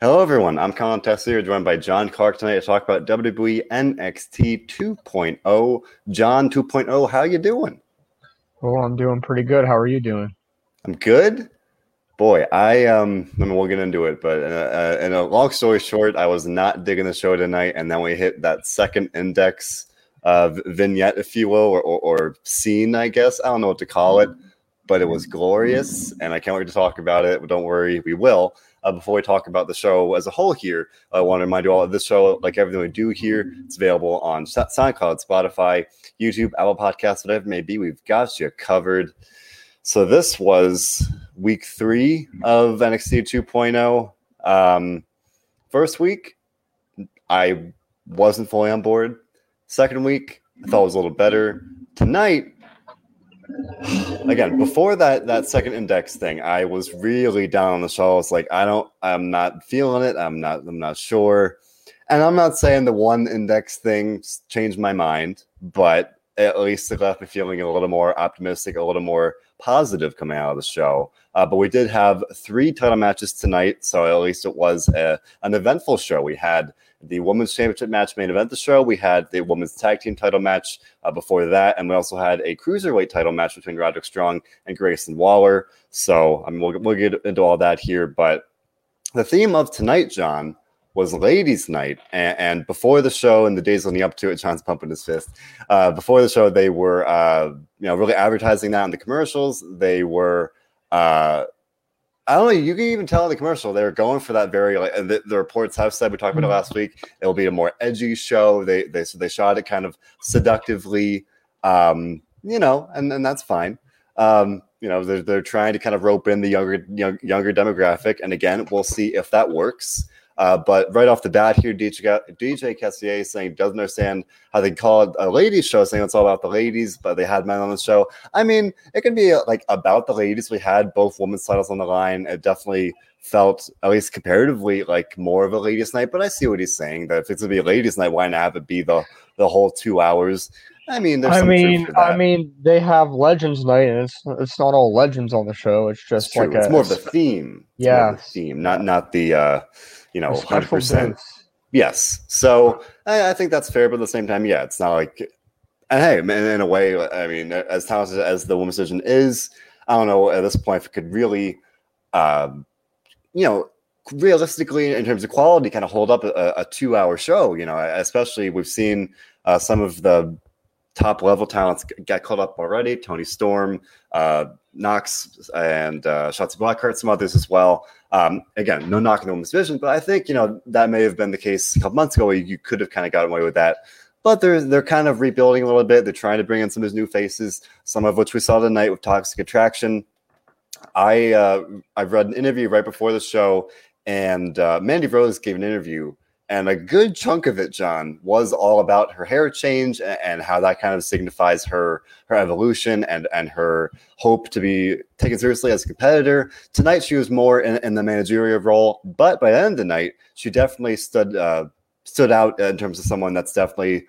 Hello, everyone. I'm Colin Tessier, joined by John Clark tonight to talk about WWE NXT 2.0. John 2.0, how you doing? Well, I'm doing pretty good. How are you doing? I'm good. Boy, I um, I mean, we'll get into it, but uh, uh, in a long story short, I was not digging the show tonight, and then we hit that second index uh, vignette, if you will, or, or, or scene, I guess. I don't know what to call it, but it was glorious, and I can't wait to talk about it. But don't worry, we will. Uh, before we talk about the show as a whole here, I want to remind you all of this show, like everything we do here, it's available on SoundCloud, Spotify, YouTube, Apple Podcasts, whatever it may be. We've got you covered. So this was week three of NXT 2.0. Um, first week, I wasn't fully on board. Second week, I thought it was a little better. Tonight, again, before that that second index thing, I was really down on the show. I was like, I don't, I'm not feeling it. I'm not, I'm not sure. And I'm not saying the one index thing changed my mind, but at least it left me feeling a little more optimistic, a little more positive coming out of the show. Uh, but we did have three title matches tonight, so at least it was a, an eventful show. We had the women's championship match main event the show. We had the women's tag team title match uh, before that, and we also had a cruiserweight title match between Roderick Strong and Grayson Waller. So I mean, we'll, we'll get into all that here, but the theme of tonight, John, was ladies' night, and, and, before the show and the days leading up to it, John's pumping his fist. Uh, before the show, they were uh, you know really advertising that in the commercials. They were uh, I don't know. You can even tell in the commercial they're going for that very like the, the reports have said we talked about it last week. It'll be a more edgy show. They they so they shot it kind of seductively, um, you know, and and that's fine. Um, you know, they're they're trying to kind of rope in the younger young, younger demographic, and again, we'll see if that works. Uh, but right off the bat here, DJ, DJ Cassier saying doesn't understand how they call it a ladies show, saying it's all about the ladies, but they had men on the show. I mean, it can be like about the ladies. We had both women's titles on the line. It definitely felt, at least comparatively, like more of a ladies' night. But I see what he's saying that if it's gonna be a ladies' night, why not have it be the the whole two hours? I mean, I mean, I mean, they have Legends Night, and it's it's not all legends on the show. It's just it's like a, it's more of the theme. It's yeah, the theme, not not the uh, you know, hundred percent. Yes. So I, I, think that's fair, but at the same time, yeah, it's not like, and hey, in, in a way, I mean, as talented as the women's division is, I don't know at this point if it could really, um, you know, realistically in terms of quality, kind of hold up a, a two-hour show. You know, especially we've seen uh, some of the top level talents get caught up already. Toni Storm, uh, Nox, and uh, Shotzi Blackheart, some others as well. Um, again, no knocking the women's division, but I think you know that may have been the case a couple months ago. Where you could have kind of gotten away with that, but they're they're kind of rebuilding a little bit. They're trying to bring in some of these new faces, some of which we saw tonight with Toxic Attraction. I uh, I read an interview right before the show, and uh, Mandy Rose gave an interview and a good chunk of it, John, was all about her hair change and, how that kind of signifies her her evolution and and her hope to be taken seriously as a competitor. Tonight, she was more in, in the managerial role, but by the end of the night, she definitely stood uh, stood out in terms of someone that's definitely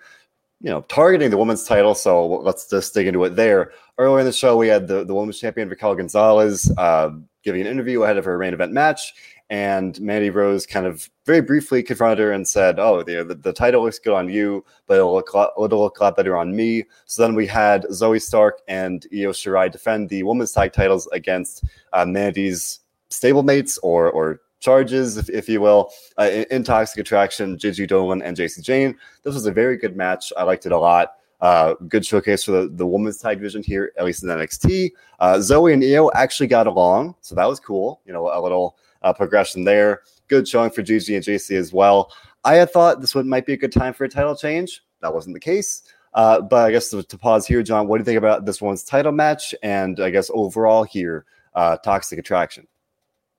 you know targeting the women's title. So let's just dig into it there. Earlier in the show, we had the the women's champion Raquel Gonzalez uh, giving an interview ahead of her main event match and Mandy Rose kind of very briefly confronted her and said, "Oh, the the, title looks good on you, but it'll look, lot, it'll look a lot better on me." So then we had Zoey Stark and Io Shirai defend the women's tag titles against uh, Mandy's stablemates or or charges, if, if you will, uh, in, in, Toxic Attraction, Gigi Dolin and Jacy Jayne. This was a very good match. I liked it a lot. Uh, good showcase for the, the women's tag division here, at least in NXT. Uh, Zoey and Io actually got along, so that was cool. You know, a little uh, progression there. Good showing for Gigi and Jacy as well. I had thought this one might be a good time for a title change. That wasn't the case. Uh, but I guess to, to, pause here, John, what do you think about this one's title match and I guess overall here, uh, Toxic Attraction?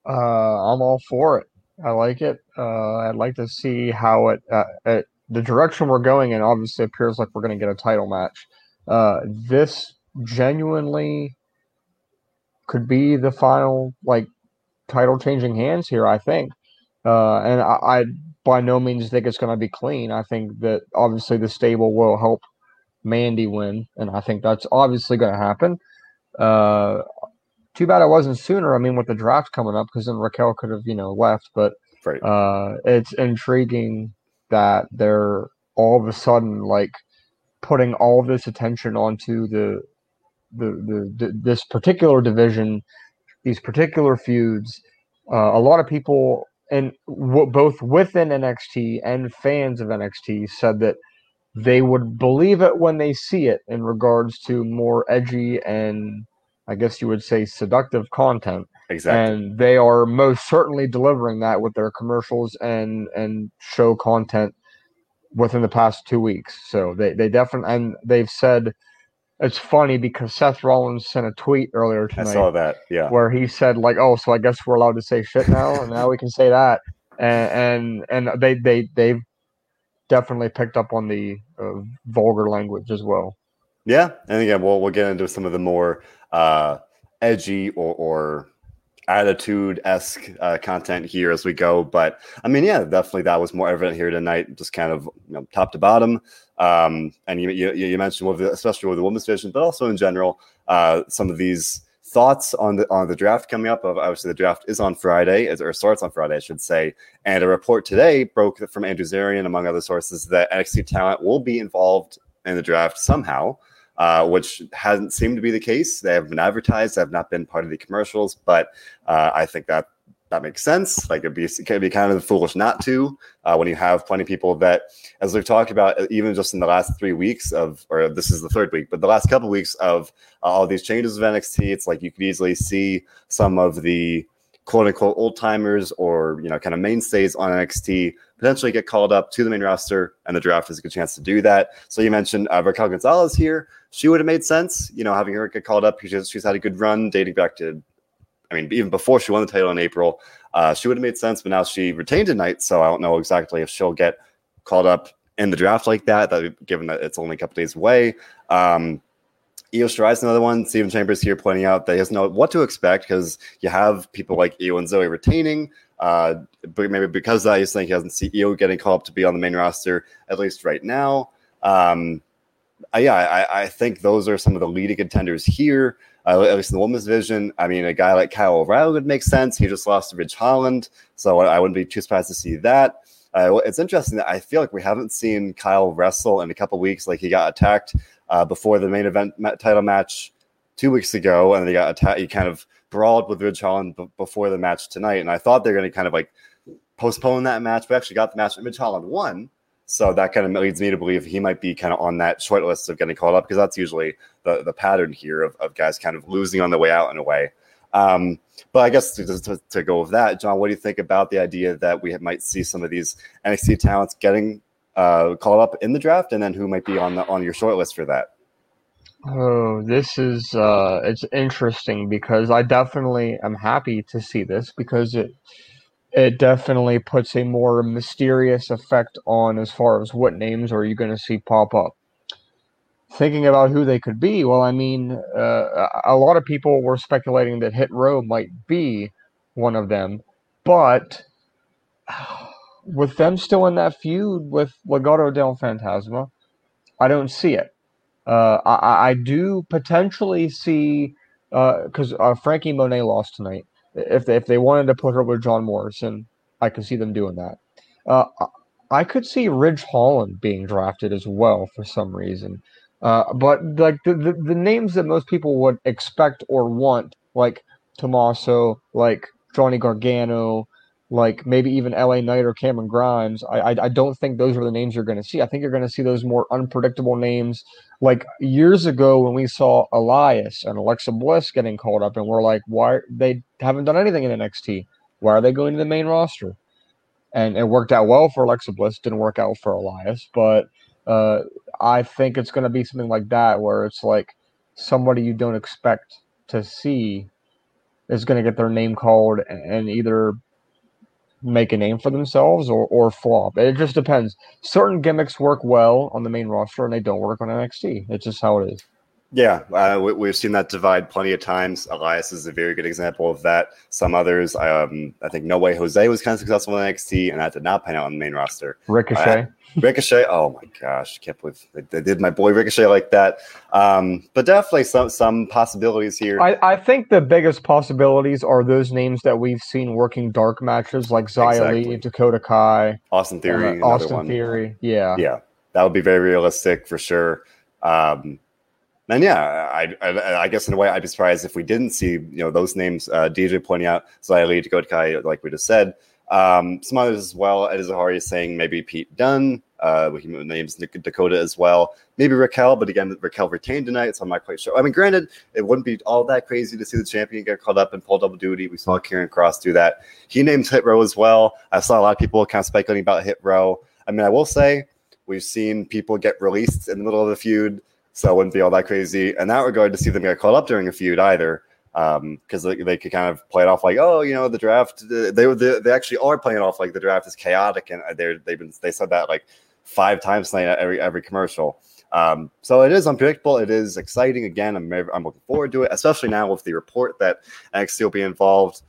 Uh, I'm all for it. I like it. Uh, I'd like to see how it, uh, it, the direction we're going in. Obviously, appears like we're going to get a title match. Uh, this genuinely could be the final like title changing hands here, I think. Uh, and I, I, by no means think it's going to be clean. I think that obviously the stable will help Mandy win, and I think that's obviously going to happen. Uh, too bad it wasn't sooner. I mean, with the draft coming up, because then Raquel could have, you know, left. But Right. Uh, it's intriguing that they're all of a sudden like putting all this attention onto the the, the, the this particular division, these particular feuds. Uh, a lot of people and w- both within NXT and fans of NXT said that they would believe it when they see it in regards to more edgy and I guess you would say seductive content. Exactly. And they are most certainly delivering that with their commercials and and show content within the past two weeks. So they they definitely and they've said it's funny because Seth Rollins sent a tweet earlier tonight. I saw that. Yeah. Where he said like, "Oh, so I guess we're allowed to say shit now, and now we can say that." And and, and they they they've definitely picked up on the uh, vulgar language as well. Yeah, and again, we'll we'll get into some of the more uh, edgy or, or attitude esque uh, content here as we go. But I mean, yeah, definitely that was more evident here tonight, just kind of you know, top to bottom. Um, and you, you, you mentioned with the, especially with the women's division, but also in general, uh, some of these thoughts on the on the draft coming up. Obviously, the draft is on Friday, or starts on Friday, I should say. And a report today broke from Andrew Zarian, among other sources, that NXT talent will be involved in the draft somehow uh, which hasn't seemed to be the case. They have been advertised, they have not been part of the commercials, but uh, I think that that makes sense. Like it'd be, it'd be kind of foolish not to uh, when you have plenty of people that, as we've talked about, even just in the last three weeks of, or this is the third week, but the last couple of weeks of all these changes of NXT, it's like you could easily see some of the quote unquote old timers or you know kind of mainstays on NXT potentially get called up to the main roster, and the draft is a good chance to do that. So you mentioned uh, Raquel Gonzalez here. She would have made sense, you know, having her get called up. She's, she's had a good run dating back to, I mean, even before she won the title in April. Uh, she would have made sense, but now she retained tonight, so I don't know exactly if she'll get called up in the draft like that. that given that it's only a couple days away. Um, Io Shirai's another one. Stephen Chambers here pointing out that he doesn't know what to expect because you have people like Io and Zoey retaining. Uh, but maybe because that he's saying he doesn't see Io getting called up to be on the main roster at least right now. Um, uh, yeah, I, I, think those are some of the leading contenders here, uh, at least in the women's division. I mean, a guy like Kyle O'Reilly would make sense. He just lost to Ridge Holland, so I, wouldn't be too surprised to see that. Uh, it's interesting that I feel like we haven't seen Kyle wrestle in a couple weeks. Like he got attacked uh, before the main event title match two weeks ago, and he got attacked. He kind of brawled with Ridge Holland b- before the match tonight, and I thought they're going to kind of like postpone that match. We actually got the match, Ridge Holland won. So that kind of leads me to believe he might be kind of on that short list of getting called up because that's usually the, the pattern here of, of guys kind of losing on the way out in a way. Um, but I guess to, to, to, go with that, John, what do you think about the idea that we might see some of these NXT talents getting uh, called up in the draft, and then who might be on the on your short list for that? Oh, this is uh, it's interesting because I definitely am happy to see this because it it definitely puts a more mysterious effect on as far as what names are you going to see pop up. Thinking about who they could be, well, I mean, uh, a lot of people were speculating that Hit Row might be one of them, but with them still in that feud with Legado del Fantasma, I don't see it. Uh, I, I do potentially see because uh, uh, Franky Monet lost tonight. If they, if they wanted to put her with John Morrison, I could see them doing that. Uh, I could see Ridge Holland being drafted as well for some reason. Uh, but like the, the, the names that most people would expect or want, like Tommaso, like Johnny Gargano, like maybe even LA Knight or Cameron Grimes, I, I, I don't think those are the names you're going to see. I think you're going to see those more unpredictable names. Like years ago when we saw Elias and Alexa Bliss getting called up, and we're like, why they haven't done anything in NXT? Why are they going to the main roster? And it worked out well for Alexa Bliss, didn't work out for Elias, but uh, I think it's going to be something like that where it's like somebody you don't expect to see is going to get their name called and either make a name for themselves or, or flop. It just depends. Certain gimmicks work well on the main roster and they don't work on NXT. It's just how it is. Yeah, uh, we, have seen that divide plenty of times. Elias is a very good example of that. Some others, um, I think No Way Jose was kind of successful in NXT, and that did not pan out on the main roster. Ricochet. Uh, Ricochet, oh my gosh, can't believe they, they, did my boy Ricochet like that. Um, but definitely some some possibilities here. I, I think the biggest possibilities are those names that we've seen working dark matches like Xia exactly. Li, Dakota Kai, Austin Theory, uh, Austin one. Theory. Yeah, yeah, that would be very realistic for sure. Um, and yeah, I, I, I, guess in a way, I'd be surprised if we didn't see you know those names. Uh, DJ pointing out Xia Li, Dakota like we just said. Um, some others as well. Ed Zahari is saying maybe Pete Dunne. Uh, he names Dakota as well. Maybe Raquel, but again, Raquel retained tonight, so I'm not quite sure. I mean, granted, it wouldn't be all that crazy to see the champion get called up and pull double duty. We saw Karrion Kross do that. He named Hit Row as well. I saw a lot of people kind of speculating about Hit Row. I mean, I will say we've seen people get released in the middle of the feud so it wouldn't be all that crazy in that regard to see them get caught up during a feud either. Because um, they, they could kind of play it off like, oh, you know, the draft. They they, they actually are playing off like the draft is chaotic, and they they've been they said that like five times tonight at every every commercial. Um, so it is unpredictable. It is exciting. Again, I'm I'm looking forward to it, especially now with the report that NXT will be involved.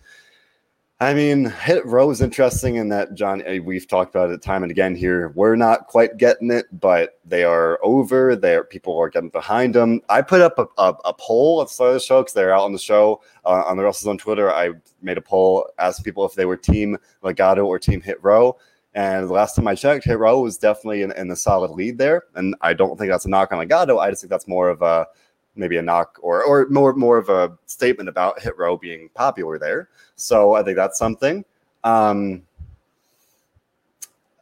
I mean, Hit Row is interesting in that, John, eh, we've talked about it time and again here. We're not quite getting it, but they are over. There, people are getting behind them. I put up a, a, a poll at the start of the show because they're out on the show uh, on the Wrestlers on Twitter. I made a poll, asked people if they were Team Legado or Team Hit Row. And the last time I checked, Hit Row was definitely in, in the solid lead there. And I don't think that's a knock on Legado. I just think that's more of a maybe a knock or or more more of a statement about Hit Row being popular there. So I think that's something. Um,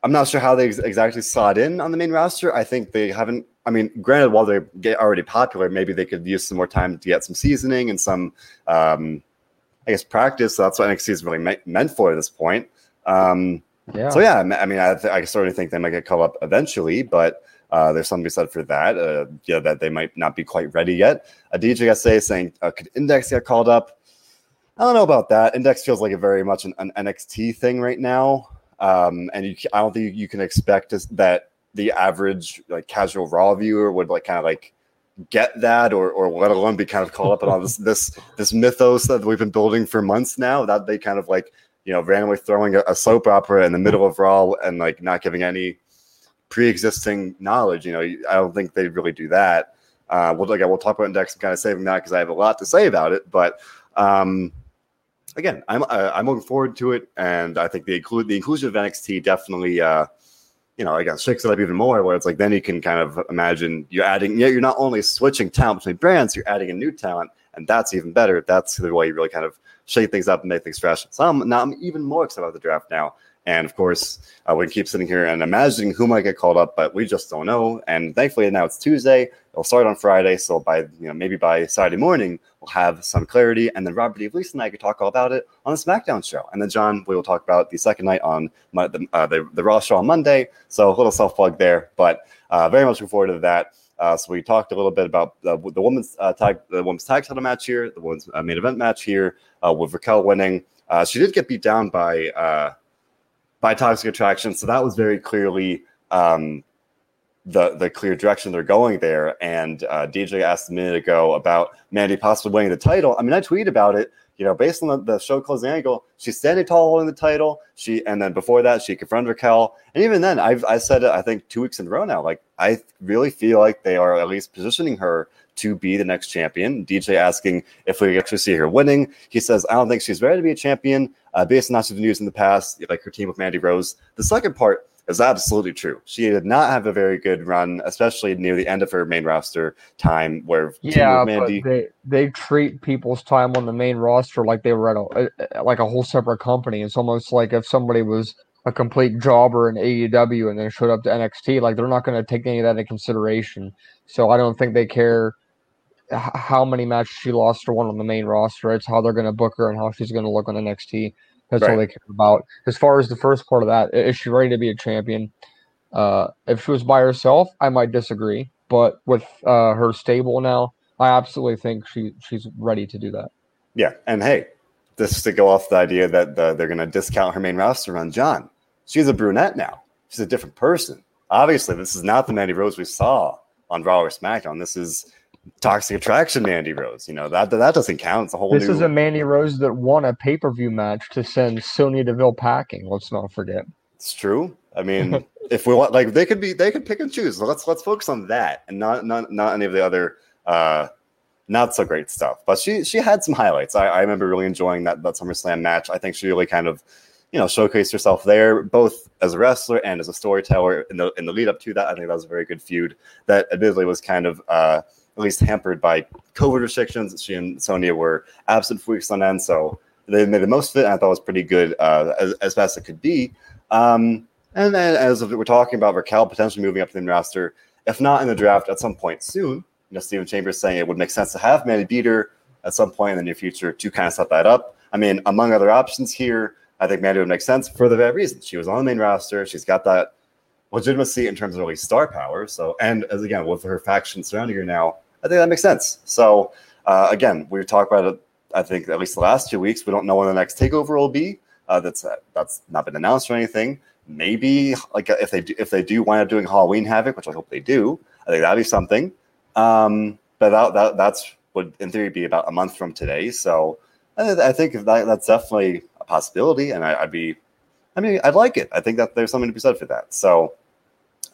I'm not sure how they ex- exactly slot in on the main roster. I think they haven't. I mean, granted, while they get already popular, maybe they could use some more time to get some seasoning and some, um, I guess, practice. So that's what NXT is really me- meant for at this point. Um, yeah. So yeah, I mean, I, th- I certainly think they might get called up eventually, but uh, there's something said for that. Uh, yeah, that they might not be quite ready yet. A DJSA saying uh, could Index get called up? I don't know about that. Index feels like a very much an, an NXT thing right now, um, and you, I don't think you can expect that the average like casual Raw viewer would like kind of like get that or or let alone be kind of caught up in all this this this mythos that we've been building for months now that they kind of like you know randomly throwing a, a soap opera in the middle of Raw and like not giving any pre-existing knowledge. You know, I don't think they really do that. Uh, we'll again, we'll talk about index. Kind of saving that because I have a lot to say about it. But um, again, I'm uh, I'm looking forward to it, and I think the include the inclusion of NXT definitely, uh, you know, again shakes it up even more. Where it's like then you can kind of imagine you're adding. Yeah, you're not only switching talent between brands, you're adding a new talent, and that's even better. That's the way you really kind of shake things up and make things fresh. So I'm now I'm even more excited about the draft now and of course, uh, we keep sitting here and imagining who might get called up, but we just don't know. And thankfully, now it's Tuesday. It'll start on Friday, so by you know maybe by Saturday morning we'll have some clarity, and then Robert DeVries and I could talk all about it on the SmackDown show. And then John, we will talk about the second night on my, the, uh, the the Raw show on Monday. So a little self plug there, but uh, very much looking forward to that. Uh, so we talked a little bit about the, the women's uh, tag, the women's tag title match here, the women's uh, main event match here, uh, with Raquel winning. Uh, she did get beat down by by Toxic Attraction. So that was very clearly um, the the clear direction they're going there. And uh, DJ asked a minute ago about Mandy possibly winning the title. I mean, I tweeted about it. You know, based on the, the show closing angle, she's standing tall holding the title. She and then before that, she confronted Raquel. And even then, I've I said it. I think two weeks in a row now. Like I really feel like they are at least positioning her to be the next champion. DJ asking if we actually see her winning. He says, I don't think she's ready to be a champion uh, based on the news in the past, like her team with Mandy Rose. The second part is absolutely true. She did not have a very good run, especially near the end of her main roster time, where yeah, Mandy but they they treat people's time on the main roster like they were at a, like a whole separate company. It's almost like if somebody was a complete jobber in AEW and then showed up to NXT, like they're not going to take any of that into consideration. So I don't think they care how many matches she lost or won on the main roster. It's how they're going to book her and how she's going to look on NXT. That's right. all they care about. As far as the first part of that, is she ready to be a champion? Uh, if she was by herself, I might disagree. But with uh, her stable now, I absolutely think she she's ready to do that. Yeah, and hey, just to go off the idea that the, they're going to discount her main roster on John. She's a brunette now. She's a different person. Obviously, this is not the Mandy Rose we saw on Raw or SmackDown. This is Toxic Attraction Mandy Rose. You know that that doesn't count. It's a whole. This new... is a Mandy Rose that won a pay per view match to send Sonya Deville packing. Let's not forget. It's true. I mean, if we want, like, they could be, they could pick and choose. Let's let's focus on that and not not not any of the other uh not so great stuff. But she she had some highlights. I, I remember really enjoying that that SummerSlam match. I think she really kind of you know showcased herself there both as a wrestler and as a storyteller in the in the lead up to that. I think that was a very good feud that admittedly was kind of uh, at least hampered by COVID restrictions. She and Sonya were absent for weeks on end, so they made the most of it. And I thought it was pretty good uh, as, as best it could be. Um, and then as we're talking about Raquel potentially moving up to the roster, if not in the draft at some point soon, you know, Stephen Chambers saying it would make sense to have Mandy Beater at some point in the near future to kind of set that up. I mean, among other options here, I think Mandy would make sense for the very reason. She was on the main roster. She's got that legitimacy in terms of really star power. So, and as again, with her faction surrounding her now, I think that makes sense. So, uh, again, we talked about it, I think, at least the last two weeks. We don't know when the next takeover will be. Uh, that's uh, that's not been announced or anything. Maybe like if they do, if they do wind up doing Halloween Havoc, which I hope they do, I think that'd be something. Um, but that, that that's would in theory be about a month from today. So I, I think that, that's definitely a possibility, and I, would be, I mean, I'd like it. I think that there's something to be said for that. So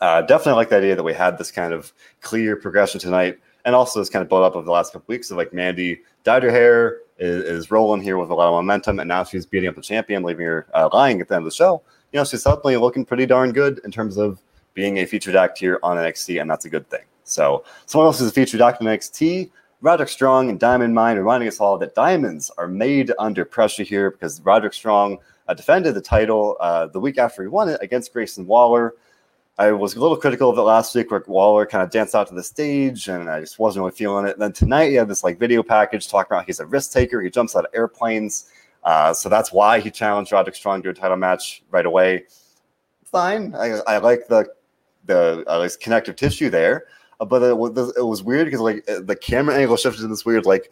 uh, definitely like the idea that we had this kind of clear progression tonight, and also this kind of build up of the last couple weeks of like Mandy dyed her hair, is, is, rolling here with a lot of momentum, and now she's beating up the champion, leaving her uh, lying at the end of the show. You know, she's suddenly looking pretty darn good in terms of being a featured act here on NXT, and that's a good thing. So someone else is a featured act on NXT. Roderick Strong and Diamond Mine reminding us all that diamonds are made under pressure here because Roderick Strong uh, defended the title uh, the week after he won it against Grayson Waller. I was a little critical of it last week where Waller kind of danced out to the stage and I just wasn't really feeling it. And then tonight he had this like video package talking about he's a risk taker. He jumps out of airplanes. Uh, so that's why he challenged Roderick Strong to a title match right away. Fine. I, I like the the uh, least connective tissue there. Uh, but it, it was weird because like uh, the camera angle shifted in this weird like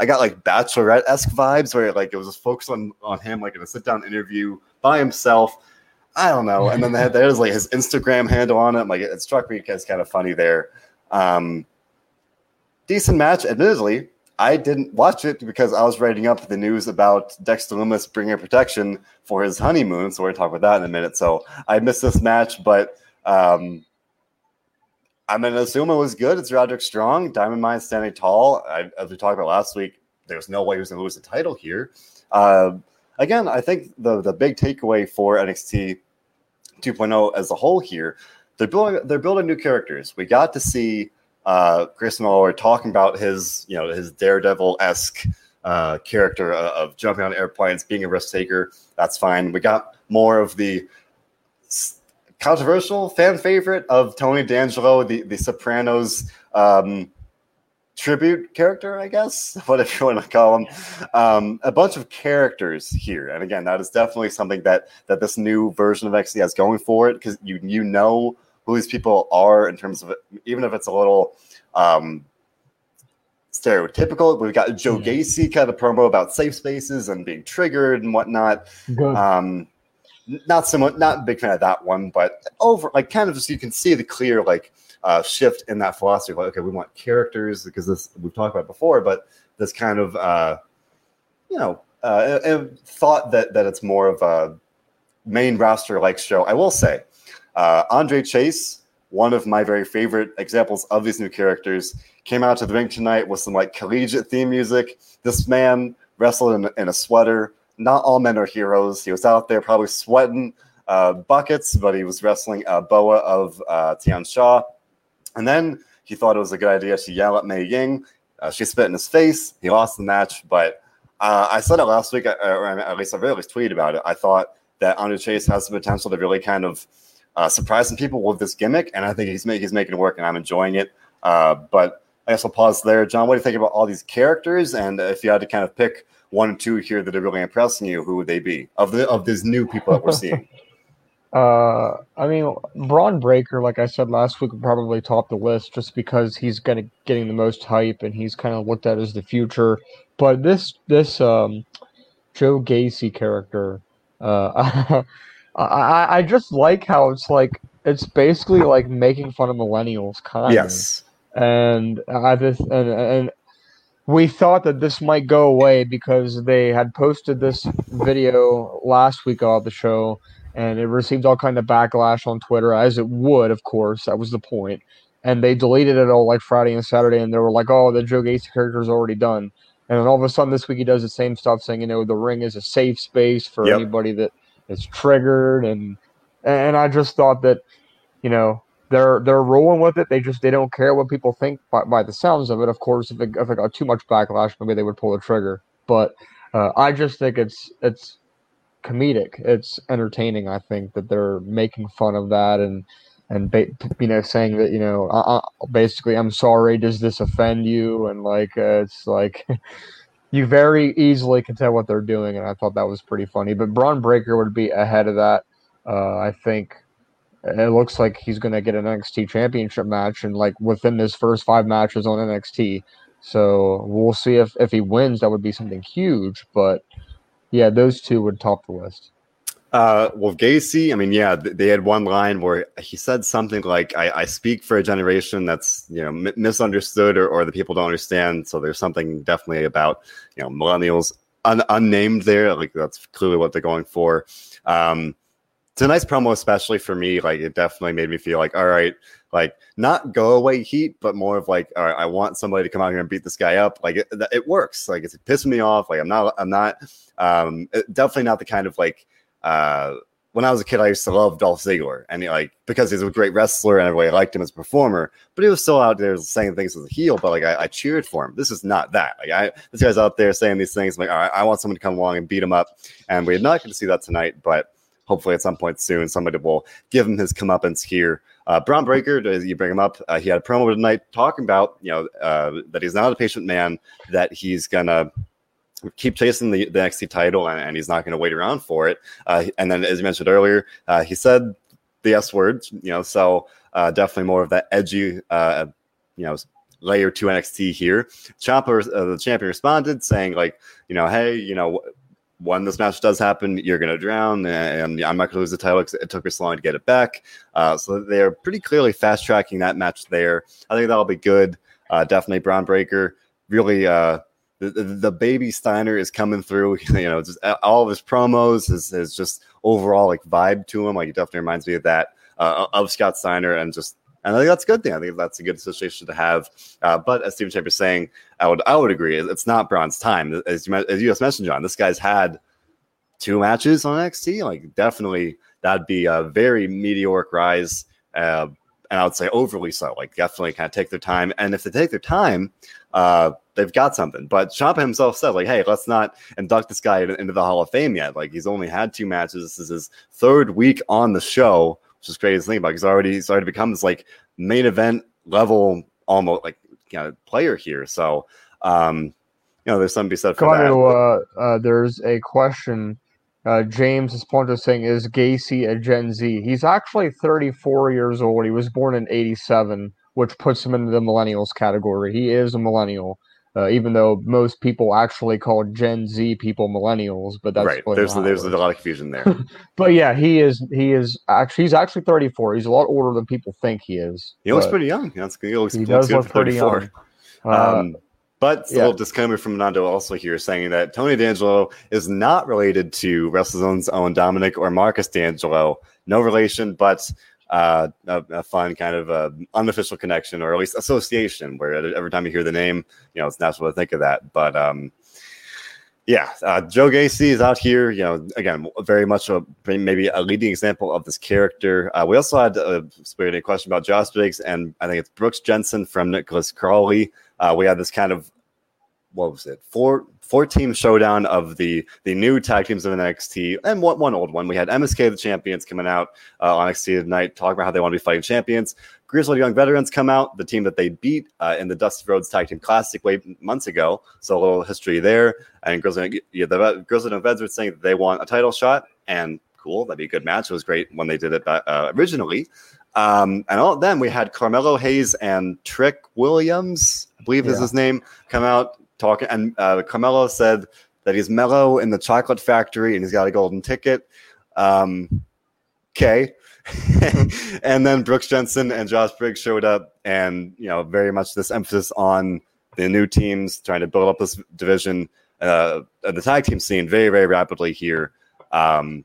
I got like bachelorette esque vibes where like it was just focused on on him like in a sit down interview by himself. I don't know. And then they had, there's like his Instagram handle on it. Like it struck me as kind of funny there. Um, decent match, admittedly. I didn't watch it because I was writing up the news about Dexter Lumis bringing protection for his honeymoon. So we're to talk about that in a minute. So I missed this match, but um, I'm to assume it was good. It's Roderick Strong, Diamond Mine standing tall. I, as we talked about last week, there's no way he was going to lose the title here. Uh, again, I think the the big takeaway for NXT 2.0 as a whole here, they're building they're building new characters. We got to see uh, Chris Waller talking about his you know his Daredevil esque uh, character of jumping on airplanes, being a risk taker. That's fine. We got more of the controversial fan favorite of Tony D'Angelo, the the Sopranos um, tribute character, I guess, whatever you want to call them. Um, a bunch of characters here, and again, that is definitely something that that this new version of XC has going for it because you you know who these people are in terms of even if it's a little. Um, stereotypical. We've got Joe. Gacy kind of promo about safe spaces and being triggered and whatnot. Um, not so much, not a big fan of that one, but over like kind of just you can see the clear like uh, shift in that philosophy. Like, okay, we want characters because this we've talked about before, but this kind of uh, you know uh, thought that that it's more of a main roster like show. I will say, uh, Andre Chase, one of my very favorite examples of these new characters, came out to the ring tonight with some like collegiate theme music. This man wrestled in, in a sweater not all men are heroes. He was out there probably sweating uh, buckets, but he was wrestling a Boa of uh, Tian Sha. And then he thought it was a good idea to yell at Mei Ying. Uh, she spit in his face. He lost the match, but uh, I said it last week, uh, or at least I really tweeted about it. I thought that Andre Chase has the potential to really kind of uh, surprise some people with this gimmick, and I think he's, he's making it work, and I'm enjoying it. Uh, but I guess I'll pause there. John, what do you think about all these characters? And if you had to kind of pick one or two here that are really impressing you, who would they be of the of these new people that we're seeing? uh, I mean, Bron Breakker, like I said last week, would probably top the list just because he's gonna getting the most hype and he's kind of looked at as the future. But this this um, Joe Gacy character, uh, I I just like how it's like it's basically like making fun of millennials, kind of. Yes and I just and and we thought that this might go away because they had posted this video last week of the show and it received all kind of backlash on Twitter as it would, of course. That was the point. And they deleted it all like Friday and Saturday, and they were like, "Oh, the Joe Gacy character is already done." And then all of a sudden this week he does the same stuff, saying, "You know, the ring is a safe space for yep. anybody that is triggered," and and I just thought that, you know, they're they're rolling with it. They just they don't care what people think by, by the sounds of it. Of course, if it, if it got too much backlash, maybe they would pull the trigger. But uh, I just think it's it's comedic. It's entertaining. I think that they're making fun of that and and ba- you know saying that you know uh, basically I'm sorry. Does this offend you? And like uh, it's like. you very easily can tell what they're doing, and I thought that was pretty funny. But Bron Breakker would be ahead of that. Uh, I think it looks like he's going to get an NXT championship match and like within his first five matches on NXT. So we'll see if, if he wins. That would be something huge. But yeah, those two would top the list. Uh, well, Gacy, I mean, yeah, they had one line where he said something like, I, I speak for a generation that's, you know, m- misunderstood or, or the people don't understand. So there's something definitely about, you know, millennials un- unnamed there. Like that's clearly what they're going for. Um, it's a nice promo, especially for me. Like it definitely made me feel like, all right, like not go away heat, but more of like, all right, I want somebody to come out here and beat this guy up. Like it, it works. Like it's pissing me off. Like I'm not, I'm not, um, definitely not the kind of like, uh, when I was a kid, I used to love Dolph Ziggler, and he, like because he's a great wrestler and everybody liked him as a performer. But he was still out there saying things as a heel. But like I, I cheered for him. This is not that. Like I, this guy's out there saying these things. I'm like, all right, I want someone to come along and beat him up. And we're not going to see that tonight. But hopefully at some point soon somebody will give him his comeuppance here. Uh, Bron Breakker, you bring him up, uh, he had a promo tonight talking about you know uh, that he's not a patient man, that he's gonna keep chasing the, the NXT title and, and he's not to wait around for it. Uh, and then, as you mentioned earlier, uh, he said the S word, you know, so uh, definitely more of that edgy, uh, you know, layer to NXT here. Uh, the champion, responded saying like, you know, hey, you know, when this match does happen, you're going to drown, and I'm not going to lose the title because it took us long to get it back. Uh, so they're pretty clearly fast tracking that match there. I think that'll be good. Uh, definitely Bron Breakker. Really, uh, the, the, baby Steiner is coming through. You know, just all of his promos is, is just overall like vibe to him. Like it definitely reminds me of that uh, of Scott Steiner and just and I think that's a good thing. I think that's a good association to have. Uh, but as Stephen Chamber is saying, I would I would agree. It's not Bron's time. As you, as you just mentioned, John, this guy's had two matches on NXT. Like definitely that'd be a very meteoric rise. Uh, and I would say overly so. Like definitely kind of take their time. And if they take their time, uh, they've got something. But Ciampa himself said, like, hey, let's not induct this guy into the Hall of Fame yet. Like he's only had two matches. This is his third week on the show which is crazy to think about. He's already he's already become this like main event level almost like you know, player here. So um, you know, there's something to be said for that. uh, uh, there's a question. Uh, James Esponja saying, "Is Gacy a Gen Z?" He's actually 34 years old. He was born in '87, which puts him into the millennials category. He is a millennial uh, even though most people actually call Gen Z people millennials, but that's right. There's there's a lot of confusion there. but yeah, he is he is actually he's actually 34. He's a lot older than people think he is. He looks pretty young. That's, he, looks, he does look pretty young. Uh, um, but yeah. a little disclaimer from Nando also here saying that Tony D'Angelo is not related to WrestleZone's own Dominic or Marcus D'Angelo. No relation, but uh, a, a, fun kind of uh, unofficial connection or at least association where every time you hear the name, you know, it's natural to think of that. But um, yeah, uh, Joe Gacy is out here, you know, again, very much a maybe a leading example of this character. Uh, we also had a, a question about Josh Briggs, and I think it's Brooks Jensen from Nicholas Crawley. Uh, we had this kind of what was it four four team showdown of the the new tag teams of NXT and one, one old one. We had MSK the champions coming out uh, on NXT tonight, talking about how they want to be fighting champions. Grizzled Young Veterans come out, the team that they beat uh, in the Dusty Rhodes Tag Team Classic way months ago. So a little history there. And Grizzled, yeah, the Grizzled Young Veterans saying that they want a title shot, and cool, that'd be a good match. It was great when they did it uh, originally. Um, and all, then we had Carmelo Hayes and Trick Williams, I believe yeah. is his name, come out talking, and uh, Carmelo said that he's mellow in the chocolate factory and he's got a golden ticket. Um, okay. and then Brooks Jensen and Josh Briggs showed up, and you know, very much this emphasis on the new teams trying to build up this division, uh, the tag team scene very, very rapidly here. Um,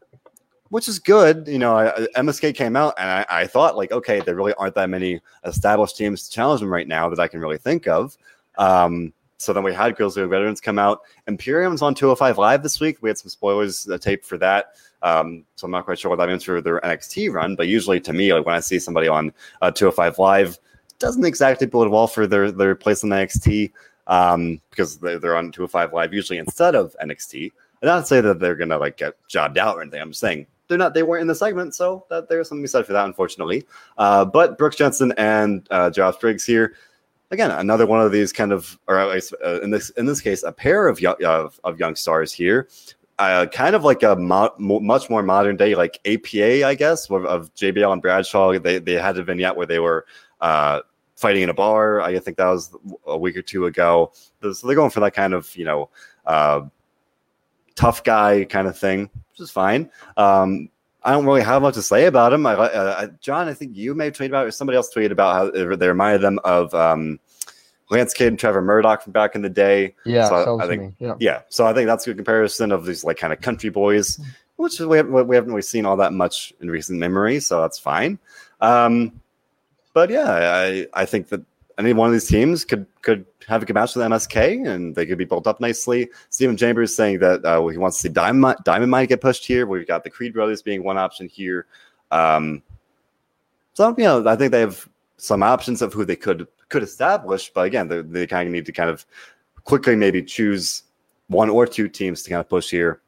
which is good. You know, I, MSK came out and I, I, thought like, okay, there really aren't that many established teams to challenge them right now that I can really think of. Um, so then we had Grizzled Veterans come out. Imperium's on 205 Live this week. We had some spoilers uh, taped for that. Um, so I'm not quite sure what that means for their NXT run, but usually to me, like when I see somebody on uh, 205 Live, doesn't exactly bode well for their their place in NXT um, because they're, they're on 205 Live usually instead of NXT. And not to say that they're gonna like get jobbed out or anything. I'm just saying they're not they weren't in the segment, so that there's something to be said for that, unfortunately. Uh, but Brooks Jensen and uh, Josh Briggs here again, another one of these kind of, or uh, in this in this case, a pair of young, of, of young stars here. Uh, kind of like a mo- much more modern day, like APA, I guess, of, of, JBL and Bradshaw. They they had a vignette where they were uh, fighting in a bar. I think that was a week or two ago. So they're going for that kind of you know uh, tough guy kind of thing, which is fine. Um, I don't really have much to say about him. I, uh, John, I think you may have tweeted about it, or somebody else tweeted about how they reminded them of um, Lance Kidd and Trevor Murdoch from back in the day. Yeah, so I, I think, yeah. yeah. So I think that's a good comparison of these like kind of country boys, which we haven't, we haven't really seen all that much in recent memory. So that's fine. Um, but yeah, I, I think that any one of these teams could could have a good match with MSK, and they could be built up nicely. Stephen Chambers saying that uh, he wants to see Diamond Diamond might get pushed here. We've got the Creed brothers being one option here. Um, so you know, I think they have some options of who they could could establish, but again, they, they kind of need to kind of quickly maybe choose one or two teams to kind of push here.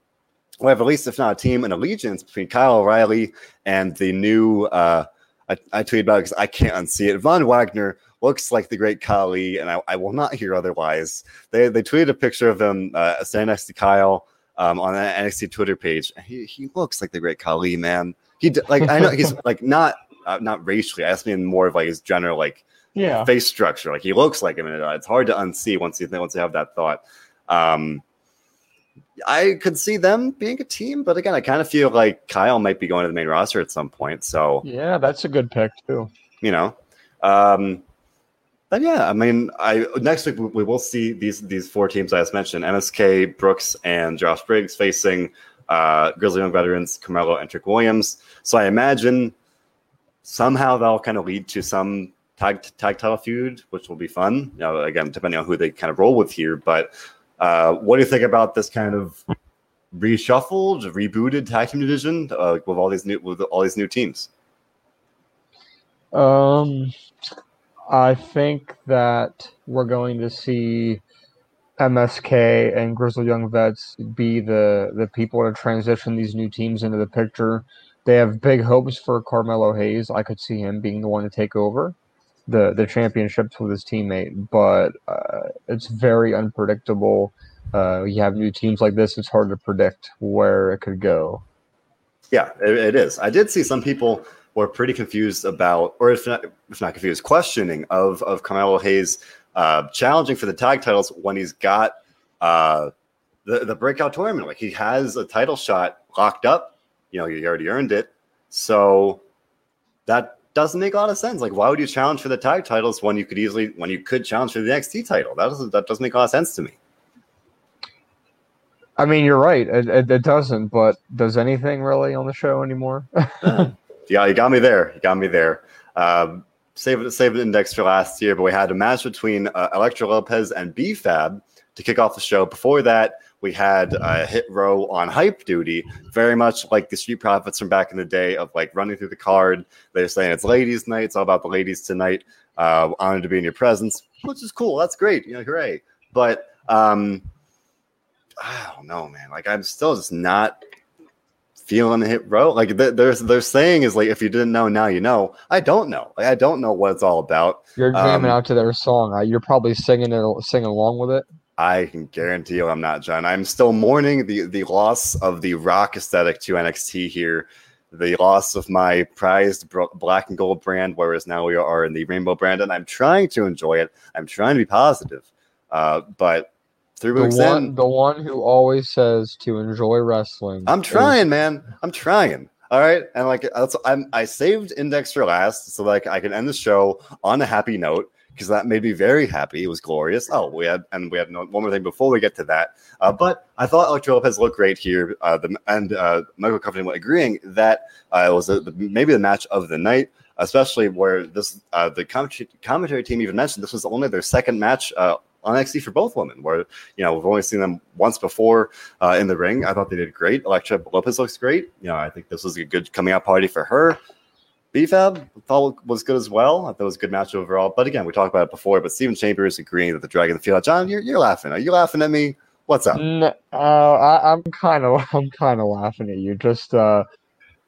We have at least, if not a team, an allegiance between Kyle O'Reilly and the new. Uh, I, I tweeted about it because I can't unsee it. Von Wagner looks like the great Khali, and I, I, will not hear otherwise. They they tweeted a picture of him uh, standing next to Kyle um, on the NXT Twitter page. He he looks like the great Khali, man. He like I know he's like not uh, not racially. I just mean more of like his general like yeah face structure. Like he looks like him, and it's hard to unsee once you once you have that thought. Um, I could see them being a team, but again, I kind of feel like Kyle might be going to the main roster at some point. So yeah, that's a good pick too. You know, um, but yeah, I mean, I next week we will see these these four teams I just mentioned: MSK, Brooks, and Josh Briggs facing uh, Grizzled Young veterans Carmelo and Trick Williams. So I imagine somehow that'll kind of lead to some tag tag title feud, which will be fun. You know, again, depending on who they kind of roll with here. But uh, what do you think about this kind of reshuffled, rebooted tag team division uh, with all these new with all these new teams? Um, I think that we're going to see MSK and Grizzled Young Vets be the the people to transition these new teams into the picture. They have big hopes for Carmelo Hayes. I could see him being the one to take over the the championships with his teammate, but uh, it's very unpredictable. Uh, you have new teams like this; it's hard to predict where it could go. Yeah, it, it is. I did see some people were pretty confused about, or if not, if not confused, questioning of of Carmelo Hayes uh, challenging for the tag titles when he's got uh, the the breakout tournament. Like he has a title shot locked up. You know, he already earned it. So that doesn't make a lot of sense. Like, why would you challenge for the tag titles when you could easily when you could challenge for the NXT title? That doesn't that doesn't make a lot of sense to me. I mean, you're right. It, it, it doesn't, but does anything really on the show anymore? yeah, you got me there. You got me there. Um, save save the index for last year, but we had a match between uh, Lopez and B-Fab to kick off the show. Before that, we had uh, Hit Row on hype duty, very much like the Street Profits from back in the day of like running through the card. They're saying it's ladies' night. It's all about the ladies tonight. Uh, honored to be in your presence, which is cool. That's great. You know, hooray. But um, I don't know, man. Like I'm still just not feeling Hit Row. Like they're they're saying is like if you didn't know now you know. I don't know. Like I don't know what it's all about. You're jamming um, out to their song. You're probably singing it, singing along with it. I can guarantee you, I'm not John. I'm still mourning the the loss of the rock aesthetic to NXT here. The loss of my prized black and gold brand, whereas now we are in the rainbow brand, and I'm trying to enjoy it. I'm trying to be positive, uh, but Three the one, in, the one who always says to enjoy wrestling. I'm trying, is, man. I'm trying. All right, and like that's I'm I saved Index for last, so like I can end the show on a happy note because that made me very happy. It was glorious. Oh, we had and we had no, one more thing before we get to that. Uh, but I thought Elektra Lopez looked great here, uh, the, and uh, Michael Covington agreeing that uh, it was a, maybe the match of the night. Especially where this uh, the commentary team even mentioned this was only their second match uh, on NXT for both women, where you know we've only seen them once before uh, in the ring. I thought they did great. Elektra Lopez looks great. You know, I think this was a good coming out party for her. BFAB thought was good as well. I thought it was a good match overall. But again, we talked about it before. But Stephen Chambers agreeing that the Dragon field. John, you're, you're laughing. Are you laughing at me? What's up? No, uh, I, am kind of I'm kind of laughing at you. Just uh,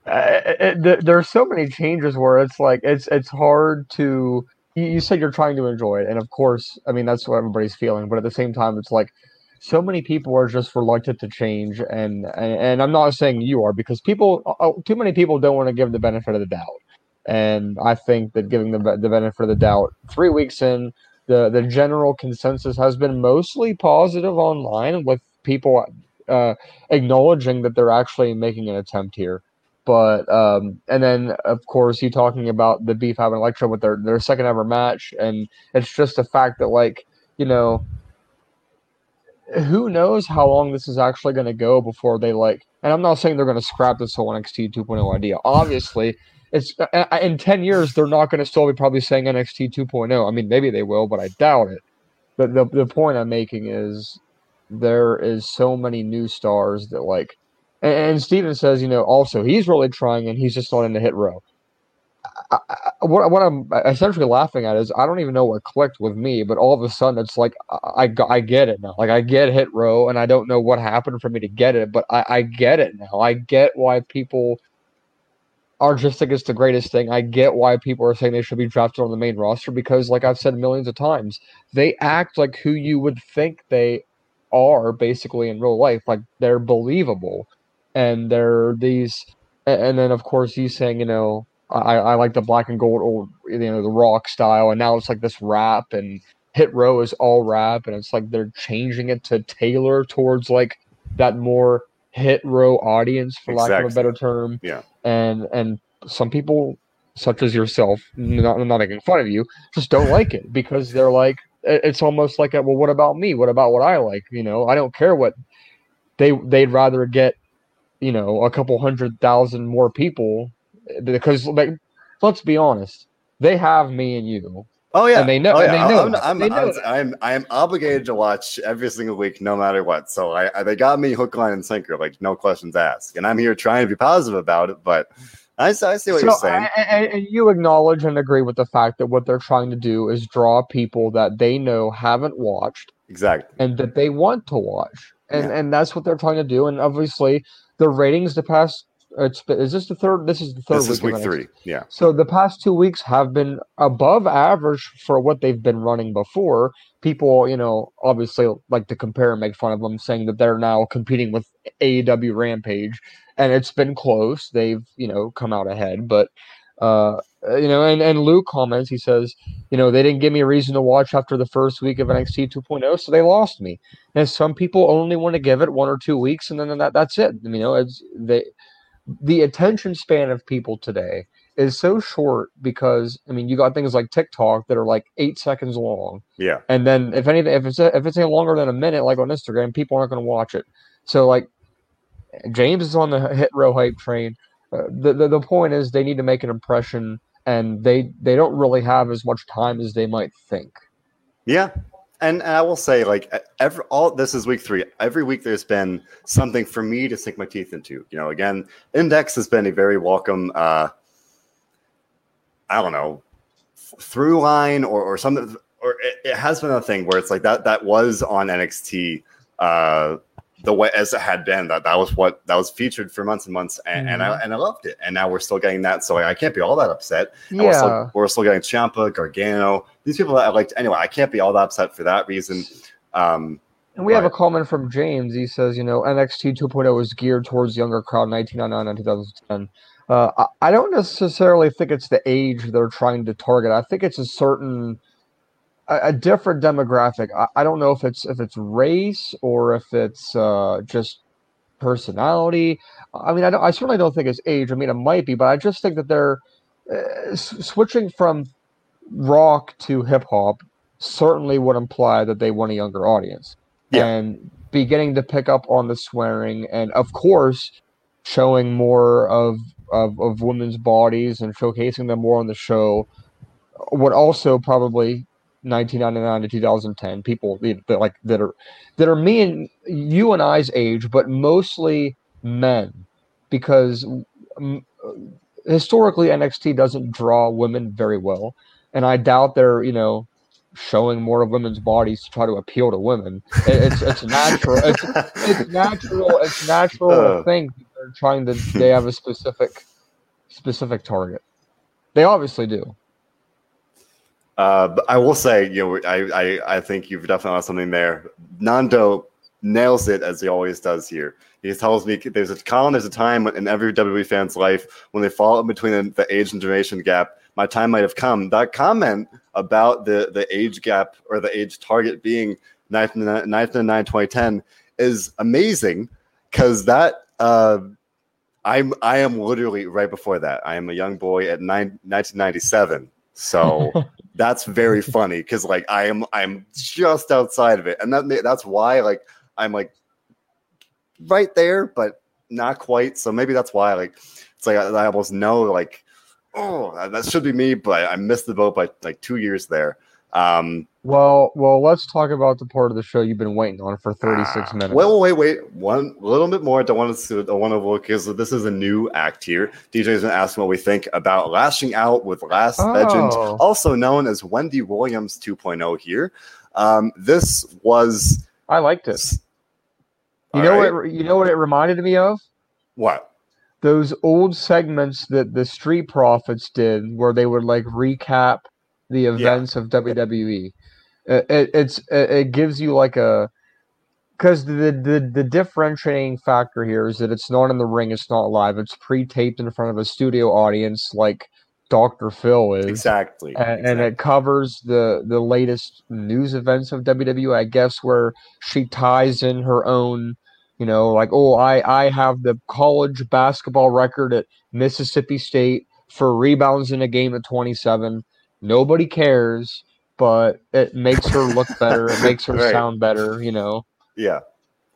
it, it, there are so many changes where it's like it's it's hard to you, you said you're trying to enjoy it, and of course, I mean that's what everybody's feeling. But at the same time, it's like so many people are just reluctant to change, and and, and I'm not saying you are because people, uh, too many people don't want to give the benefit of the doubt, and I think that giving the the benefit of the doubt, three weeks in, the the general consensus has been mostly positive online with people uh, acknowledging that they're actually making an attempt here. But um, and then of course you talking about the beef having Elektra with their their second ever match, and it's just a fact that like you know who knows how long this is actually going to go before they like and i'm not saying they're going to scrap this whole nxt 2.0 idea. Obviously it's uh, uh, uh, in 10 years they're not going to still be probably saying nxt 2.0 i mean maybe they will but i doubt it. But the, the point i'm making is there is so many new stars that like and, and Steven says, you know, also he's really trying and he's just not in the hit row. I, I, what, what I'm essentially laughing at is I don't even know what clicked with me, but all of a sudden it's like I, I, I get it now. Like I get hit row, and I don't know what happened for me to get it, but I, I get it now. I get why people are just think it's the greatest thing. I get why people are saying they should be drafted on the main roster because, like I've said millions of times, they act like who you would think they are basically in real life. Like they're believable and there are these, and then of course he's saying, you know, I, I like the black and gold old, you know, the rock style, and now it's like this rap and hit row is all rap, and it's like they're changing it to tailor towards like that more hit row audience, for exactly. lack of a better term. Yeah, and and some people, such as yourself, not not making fun of you, just don't like it because they're like, it's almost like, well, what about me? What about what I like? You know, I don't care what they they'd rather get you know a couple hundred thousand more people because like let's be honest they have me and you oh yeah and they know, oh, yeah. they know I'm, I'm, they know I'm, I'm, I'm obligated to watch every single week no matter what so I, I, they got me hook line and sinker like no questions asked and i'm here trying to be positive about it but I, I see what so you're saying. and you acknowledge and agree with the fact that what they're trying to do is draw people that they know haven't watched. Exactly. And that they want to watch. And yeah. and that's what they're trying to do. And obviously the ratings the past uh, it's is this the third this is the third this week is week three yeah. So the past two weeks have been above average for what they've been running before. People you know obviously like to compare and make fun of them saying that they're now competing with aew rampage and it's been close. They've you know come out ahead but uh you know, and, and Luke comments, he says, you know, they didn't give me a reason to watch after the first week of NXT 2.0, so they lost me. And some people only want to give it one or two weeks, and then that, that's it. You know, it's they, the attention span of people today is so short because I mean, you got things like TikTok that are like eight seconds long. Yeah. And then if anything, if it's if it's any longer than a minute, like on Instagram, people aren't going to watch it. So like, James is on the hit row hype train. The, the the point is they need to make an impression and they they don't really have as much time as they might think. Yeah. And, and I will say, like every all this is week three. Every week there's been something for me to sink my teeth into. You know, again, Index has been a very welcome. uh I don't know, through line or or something, or it, it has been a thing where it's like that that was on NXT uh the way as it had been that that was what that was featured for months and months and, mm and I mm-hmm. and I loved it and now we're still getting that so I can't be all that upset and yeah. we're still, we're still getting Ciampa Gargano these people that I liked anyway I can't be all that upset for that reason um and we but, have a comment from James he says you know NXT 2.0 is geared towards younger crowd 1999 and 2010 uh, I, I don't necessarily think it's the age they're trying to target I think it's a certain a, a different demographic. I, I, don't know if it's if it's race or if it's uh, just personality. I mean, I, I certainly don't think it's age. I mean, it might be, but I just think that they're uh, s- switching from rock to hip hop certainly would imply that they want a younger audience. Yeah. And beginning to pick up on the swearing and of course showing more of, of of women's bodies and showcasing them more on the show would also probably 1999 to 2010 people that like that are that are me and you and I's age but mostly men because um, historically NXT doesn't draw women very well and I doubt they're you know showing more of women's bodies to try to appeal to women. It, it's it's natural. It's, it's natural. It's natural Uh. to think that they're trying to. They have a specific specific target. They obviously do. Uh, but I will say, you know, I, I, I think you've definitely got something there. Nando nails it as he always does here. He tells me there's a Colin, there's a time in every WWE fan's life when they fall in between the, the age and generation gap. My time might have come. That comment about the, the age gap or the age target being 1999 2010 is amazing because that uh, I'm I am literally right before that. I am a young boy at nine, 1997. So that's very funny because like I am I'm just outside of it, and that that's why like I'm like right there, but not quite. So maybe that's why like it's like I, I almost know like oh that should be me, but I missed the boat by like two years there. Um, Well, well, let's talk about the part of the show you've been waiting on for 36 ah, minutes. Well, wait, wait, one little bit more. I don't want to. I want to look because this is a new act here. DJ's been asking what we think about lashing out with Lash Legend, Oh. also known as Wendy Williams 2.0 here. Um, this was I liked it. You know right. what? You know what it reminded me of? what? Those old segments that the Street Profits did, where they would like recap the events of WWE. It, uh, it, it's it, it gives you like a because the, the the differentiating factor here is that it's not in the ring, it's not live, it's pre-taped in front of a studio audience, like Dr. Phil is. Exactly. and, and it covers the the latest news events of WWE. I guess where she ties in her own, you know, like oh, I I have the college basketball record at Mississippi State for rebounds in a game at 27. Nobody cares, but it makes her look better. It makes her Right. sound better. You know. Yeah.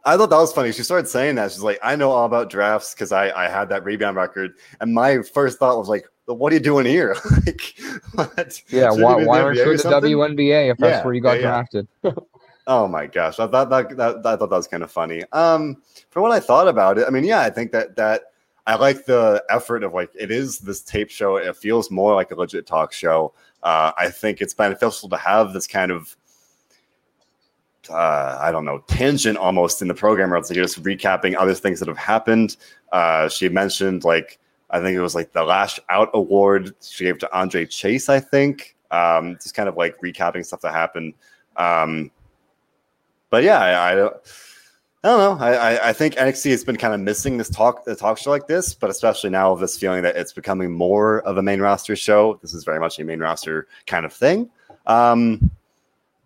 I thought that was funny. She started saying that. She's like, I know all about drafts because I, I had that rebound record. And my first thought was like, what are you doing here? like, what? Yeah. Should Why why aren't you in the? WNBA if that's where you got yeah, yeah. drafted? Oh my gosh, I thought that, that, I thought that was kind of funny. Um, for what I thought about it, I mean, yeah, I think that that I like the effort of like it is this tape show. It feels more like a legit talk show. Uh, I think it's beneficial to have this kind of uh, I don't know tangent almost in the program where it's like you're just recapping other things that have happened. Uh, she mentioned like I think it was like the Lash Out Award she gave to Andre Chase. I think um, just kind of like recapping stuff that happened. Um, but yeah, I, I don't. I don't know. I, I, I think NXT has been kind of missing this talk, a talk show like this, but especially now with this feeling that it's becoming more of a main roster show. This is very much a main roster kind of thing. Um,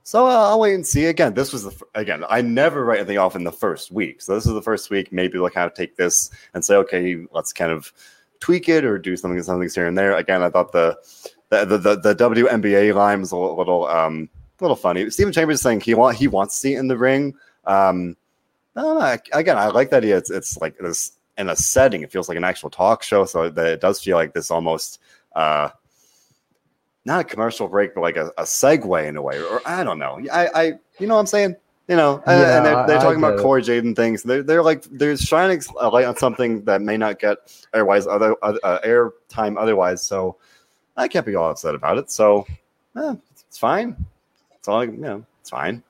so I'll wait and see. Again, this was the again. I never write anything off in the first week, so this is the first week. Maybe we'll kind of take this and say, okay, let's kind of tweak it or do something, something here and there. Again, I thought the the the, the, the WNBA line was a little, um a little funny. Stephen Chambers is saying he want he wants to see it in the ring. Um, I don't know. Again, I like that idea. It's it's like this in a setting. It feels like an actual talk show, so that it does feel like this almost uh not a commercial break, but like a, a segue in a way. Or I don't know. I I you know what I'm saying. You know, and- Yeah, and they're, they're I- I talking about. Corey Jaden things. They're, they're like they're shining a light on something that may not get otherwise other uh, air time otherwise. So I can't be all upset about it. So eh, it's fine. It's all you know. It's fine.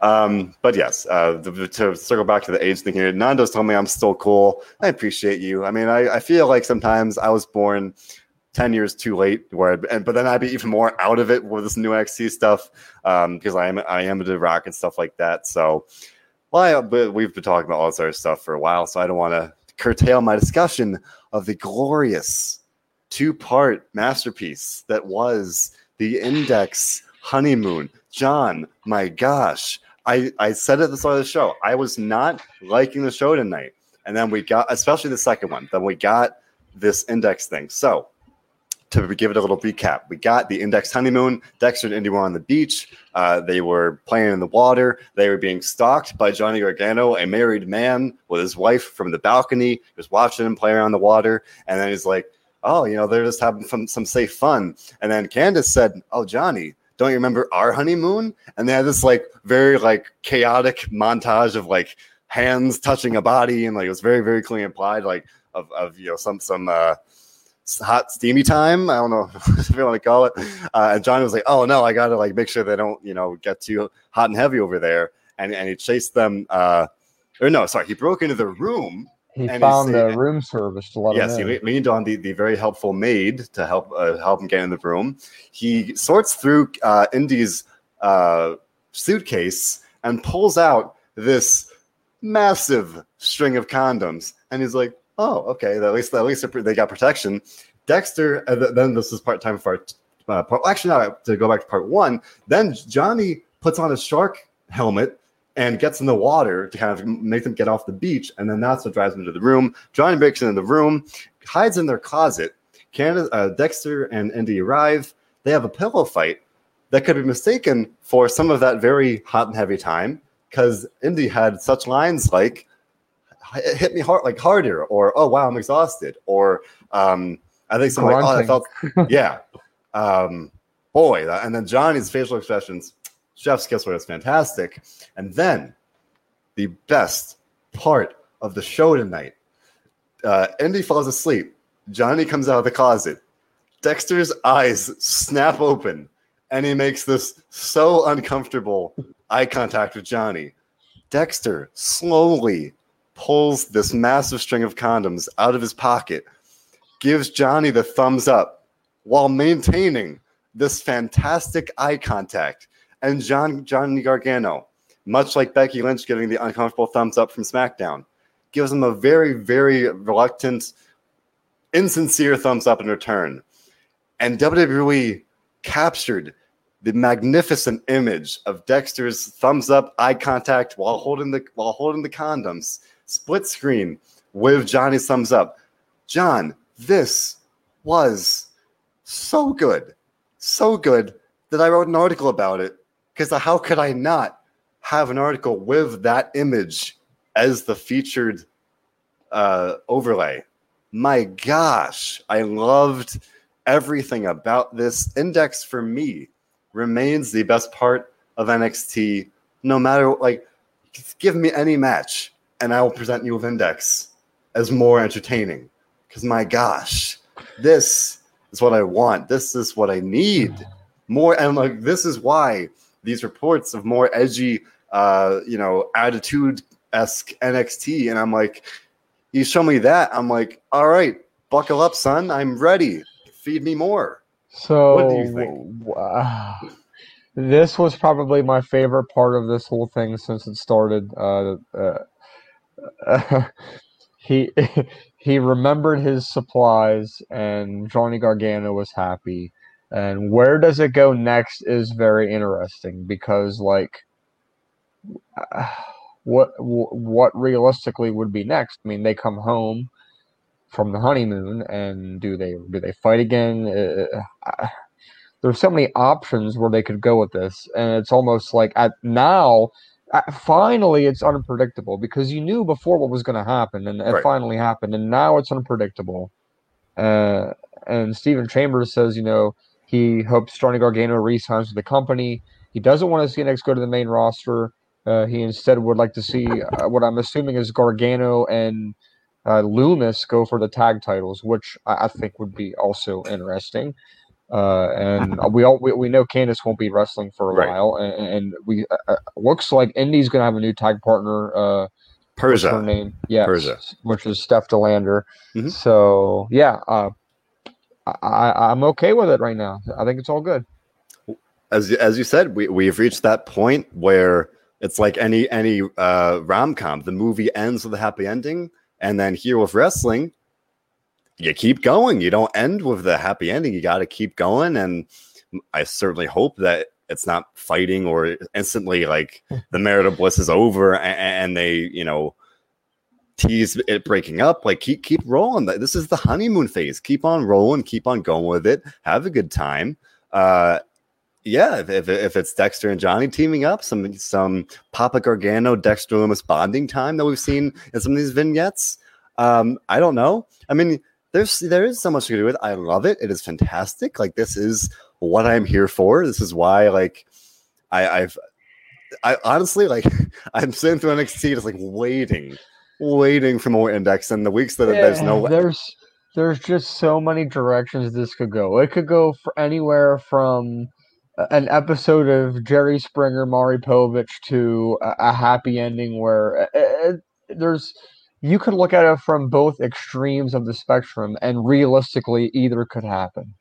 Um, but yes, uh, the, to circle back to the age thing here, Nando's told me I'm still cool. I appreciate you. I mean, I, I feel like sometimes I was born 10 years too late where I'd- and but then I'd be even more out of it with this new XT stuff um because I am I am into rock and stuff like that so well I, but we've been talking about all this other stuff for a while so I don't want to curtail my discussion of the glorious two-part masterpiece that was the Index Honeymoon John my gosh I I said at the start of the show I was not liking the show tonight and then we got, especially the second one, then we got this index thing. So to give it a little recap, we got the index honeymoon. Dexter and Indi were on the beach. Uh, they were playing in the water. They were being stalked by Johnny Gargano, a married man with his wife from the balcony. He was watching him play around the water. And then he's like, oh, you know, they're just having some, some safe fun. And then Candice said, oh, Johnny, don't you remember our honeymoon? And they had this like very like chaotic montage of like hands touching a body and like it was very, very clearly implied like of, of you know, some, some, uh, hot steamy time. I don't know if you want to call it. Uh, and john was like, "Oh no, I got to like make sure they don't you know get too hot and heavy over there." And and he chased them. Uh, or no, sorry, he broke into the room. He found the room service to let yes, him he leaned on the, the very helpful maid to help uh, help him get in the room. He sorts through uh, Indi's uh, suitcase and pulls out this massive string of condoms, and he's like, oh, okay, at least at least they got protection. Dexter, then this is part time for uh, part, actually, not to go back to part one. Then Johnny puts on a shark helmet and gets in the water to kind of make them get off the beach, and then that's what drives them to the room. Johnny breaks into the room, hides in their closet. Candice, uh, Dexter and Indi arrive. They have a pillow fight that could be mistaken for some of that very hot and heavy time because Indi had such lines like hit me hard like harder or oh wow i'm exhausted or um i think something like oh i felt yeah um boy and then johnny's facial expressions chef's kiss was fantastic and then the best part of the show tonight. Uh indi falls asleep. Johnny comes out of the closet. Dexter's eyes snap open and he makes this so uncomfortable eye contact with johnny. Dexter slowly pulls this massive string of condoms out of his pocket, gives Johnny the thumbs up while maintaining this fantastic eye contact. And John Johnny Gargano, much like Becky Lynch getting the uncomfortable thumbs up from SmackDown, gives him a very, very reluctant, insincere thumbs up in return. And WWE captured the magnificent image of Dexter's thumbs up eye contact while holding the while holding the condoms split screen with Johnny's thumbs up. John, this was so good, so good that I wrote an article about it. Because how could I not have an article with that image as the featured uh, overlay? My gosh, I loved everything about this. Index for me remains the best part of NXT, no matter like give me any match and I will present you with Index as more entertaining. Because my gosh, this is what I want. This is what I need. More and like this is why these reports of more edgy, uh, you know, attitude esque NXT, and I'm like, you show me that, I'm like, all right, buckle up, son. I'm ready. Feed me more. So, what do you think? Uh, this was probably my favorite part of this whole thing since it started. Uh, uh, he he remembered his supplies, and Johnny Gargano was happy. And where does it go next is very interesting because, like, what what realistically would be next? I mean, they come home from the honeymoon, and do they do they fight again? Uh, uh there's so many options where they could go with this, and it's almost like at now uh, finally it's unpredictable because you knew before what was going to happen and it right. finally happened and now it's unpredictable uh, and Stephen Chambers says you know he hopes Johnny Gargano resigns with the company he doesn't want to see next go to the main roster uh, he instead would like to see uh, what I'm assuming is Gargano and uh, Lumis go for the tag titles which I, I think would be also interesting uh, and we all we, we know Candice won't be wrestling for a right. while, and, and we uh, uh looks like Indi's going to have a new tag partner. Uh, Persia, her name, yeah, Persia, which is Steph De Lander. Mm-hmm. So yeah, uh, I, I'm okay with it right now. I think it's all good. As as you said, we we've reached that point where it's like any any uh, rom com. The movie ends with a happy ending, and then here with wrestling, you keep going. You don't end with the happy ending. You got to keep going. And I certainly hope that it's not fighting or instantly like the marital bliss is over and, and they, you know, tease it breaking up. Like keep keep rolling. This is the honeymoon phase. Keep on rolling. Keep on going with it. Have a good time. Uh, yeah, if, if, if it's Dexter and Johnny teaming up, some some Papa Gargano Dexter Lumis bonding time that we've seen in some of these vignettes. Um, I don't know. I mean, there's there is so much to do with. It. I love it. It is fantastic. Like this is what I'm here for. This is why like I, I've I honestly like I'm sitting through NXT just like waiting, waiting for more index in the weeks that yeah, there's no there's there's just so many directions this could go. It could go for anywhere from an episode of Jerry Springer, Maury Povich to a, a happy ending where it, uh, it, uh, there's you could look at it from both extremes of the spectrum, and realistically, either could happen.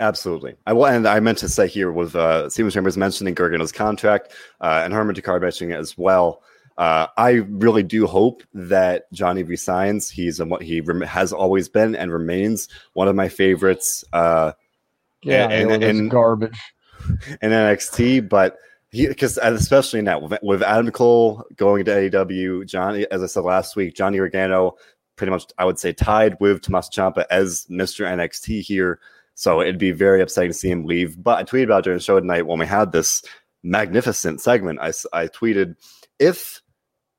Absolutely. I will, and I meant to say here with uh, Steven Chambers mentioning Gargano's contract uh, and Herman Taker mentioning it as well. Uh, I really do hope that Johnny resigns. He's a, he rem- has always been and remains one of my favorites. Uh, yeah, and, and, garbage in NXT, but because especially now with, with Adam Cole going to AEW, Johnny, as I said last week, Johnny Gargano pretty much I would say tied with Tommaso Ciampa as Mr. NXT here. So it'd be very upsetting to see him leave. But I tweeted about during the show tonight when we had this magnificent segment. I, I tweeted, if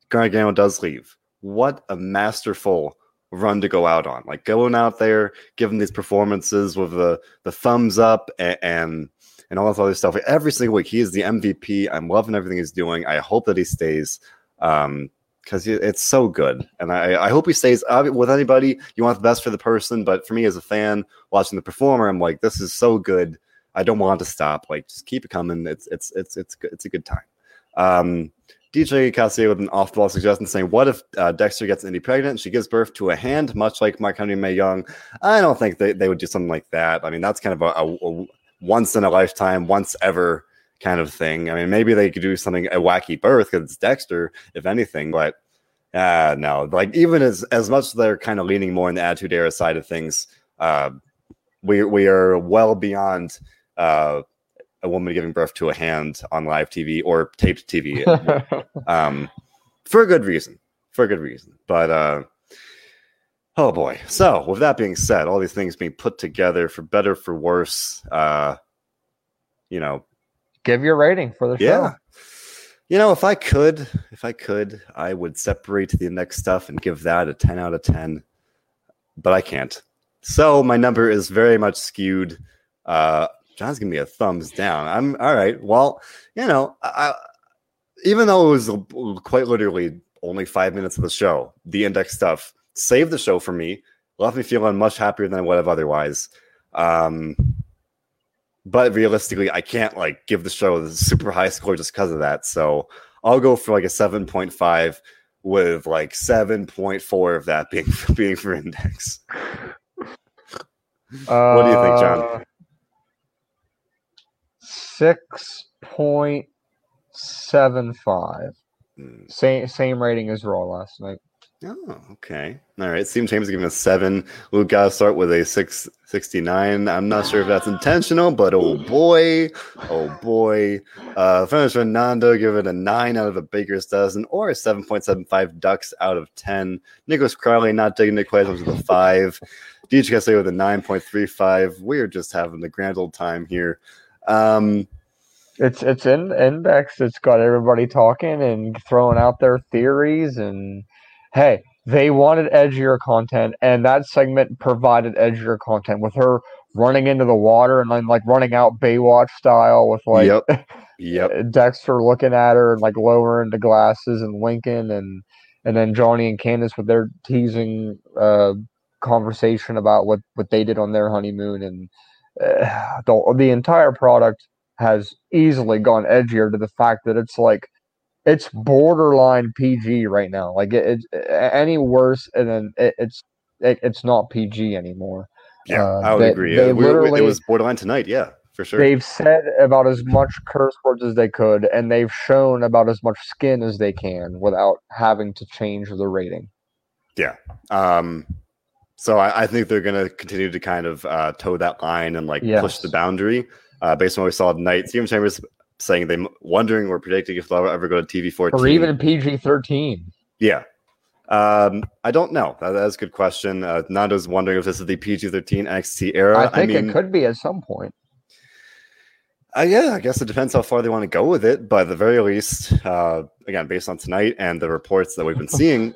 Gargano does leave, what a masterful run to go out on. Like going out there, giving these performances with the, the thumbs up and, and and all this other stuff. Every single week, he is the MVP. I'm loving everything he's doing. I hope that he stays um, because it's so good. And I, I hope he stays with anybody. You want the best for the person, but for me as a fan watching the performer, I'm like, this is so good. I don't want to stop. Like, just keep it coming. It's it's it's it's. It's a good time. Um, DJ Cassier with an off-ball suggestion saying, "What if uh, Dexter gets Indi pregnant? And she gives birth to a hand, much like Mark Henry Mae Young." I don't think they, they would do something like that. I mean, that's kind of a, a, a once in a lifetime, once ever kind of thing. I mean, maybe they could do something a wacky birth because it's Dexter, if anything, but uh no, like even as as much as they're kind of leaning more in the attitude era side of things, uh we we are well beyond uh a woman giving birth to a hand on live TV or taped TV. um for a good reason. For a good reason. But uh Oh boy. So, with that being said, all these things being put together for better for worse, uh you know, give your rating for the yeah. show. You know, if I could, if I could, I would separate the next stuff and give that a 10 out of 10, but I can't. So, my number is very much skewed. Uh John's giving me a thumbs down. I'm all right. Well, you know, I, even though it was quite literally only five minutes of the show, the index stuff saved the show for me, left me feeling much happier than I would have otherwise. Um, but realistically, I can't like give the show a super high score just because of that. So I'll go for like a 7.5 with like 7.4 of that being being for index. Uh, what do you think, John? Six point seven five. Mm. Same same rating as Raw last night. Oh, okay. All right. Steven Chambers giving a seven. Luke got to start with a six sixty nine. I'm not sure if that's intentional, but oh boy, oh boy. Uh, Finish Nando give it a nine out of a baker's dozen, or a seven point seven five ducks out of ten. Nicholas Crowley not digging the questions with a five. DJ with a nine point three five. We're just having the grand old time here. Um, it's it's in index. It's got everybody talking and throwing out their theories and hey, they wanted edgier content, and that segment provided edgier content with her running into the water and then like running out Baywatch style with like yep. Yep. Dexter looking at her and like lowering the glasses and Lincoln and and then Johnny and Candice with their teasing uh, conversation about what what they did on their honeymoon and uh, the the entire product has easily gone edgier to the fact that it's like it's borderline PG right now. Like it, it's any worse, and then it, it's it, it's not PG anymore. Yeah, uh, I would they, agree. They literally, it was borderline tonight. Yeah, for sure. They've said about as much curse words as they could, and they've shown about as much skin as they can without having to change the rating. Yeah. Um. So I, I think they're going to continue to kind of uh, toe that line and like yes. push the boundary. Uh, based on what we saw tonight, Steven Chambers saying they wondering or predicting if they'll ever go to TV fourteen or even PG thirteen. Yeah, Um, I don't know. That, that's a good question. Uh, Nando's wondering if this is the PG 13 NXT era. I think I mean, it could be at some point. Uh, yeah, I guess it depends how far they want to go with it. But at the very least, uh, again, based on tonight and the reports that we've been seeing,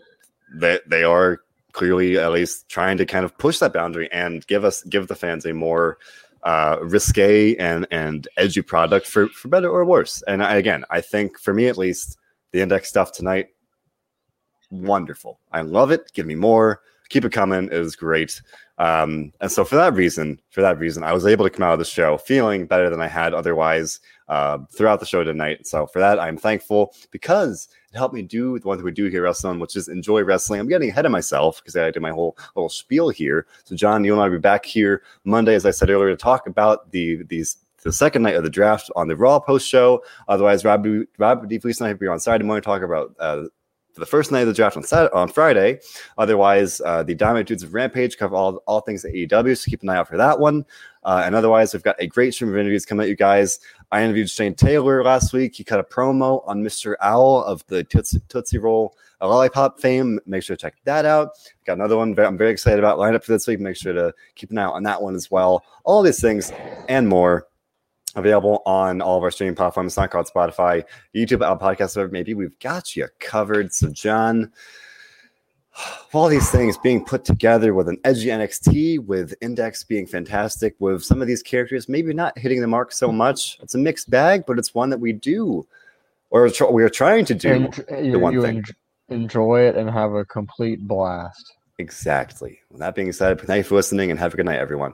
that they, they are clearly at least trying to kind of push that boundary and give us give the fans a more uh, risque and and edgy product for for better or worse. And I, again, I think for me at least, the index stuff tonight, wonderful. I love it. Give me more. Keep it coming. It was great. Um, and so for that reason, for that reason, I was able to come out of the show feeling better than I had otherwise uh, throughout the show tonight. So for that, I'm thankful because it helped me do the one thing we do here wrestling, which is enjoy wrestling. I'm getting ahead of myself because I did my whole little spiel here. So John, you and I will be back here Monday, as I said earlier, to talk about the these the second night of the draft on the Raw post show. Otherwise, Rob, Rob D. Fleece and I will be on Saturday morning to talk about uh, the first night of the draft on Saturday, on Friday. Otherwise, uh, the Diamond Dudes of Rampage cover all, all things at AEW, so keep an eye out for that one. Uh, and otherwise, we've got a great stream of interviews coming at you guys. I interviewed Shane Taylor last week. He cut a promo on Mr. Owl of the Tootsie, Tootsie Roll Lollipop fame. Make sure to check that out. Got another one I'm very excited about lined up for this week. Make sure to keep an eye out on that one as well. All these things and more available on all of our streaming platforms, SoundCloud, Spotify, YouTube, Apple Podcasts, maybe we've got you covered. So, John, all these things being put together with an edgy NXT, with Index being fantastic, with some of these characters maybe not hitting the mark so much. It's a mixed bag, but it's one that we do, or we are trying to do. the one thing. enjoy it and have a complete blast. Exactly. With that being said, thank you for listening and have a good night, everyone.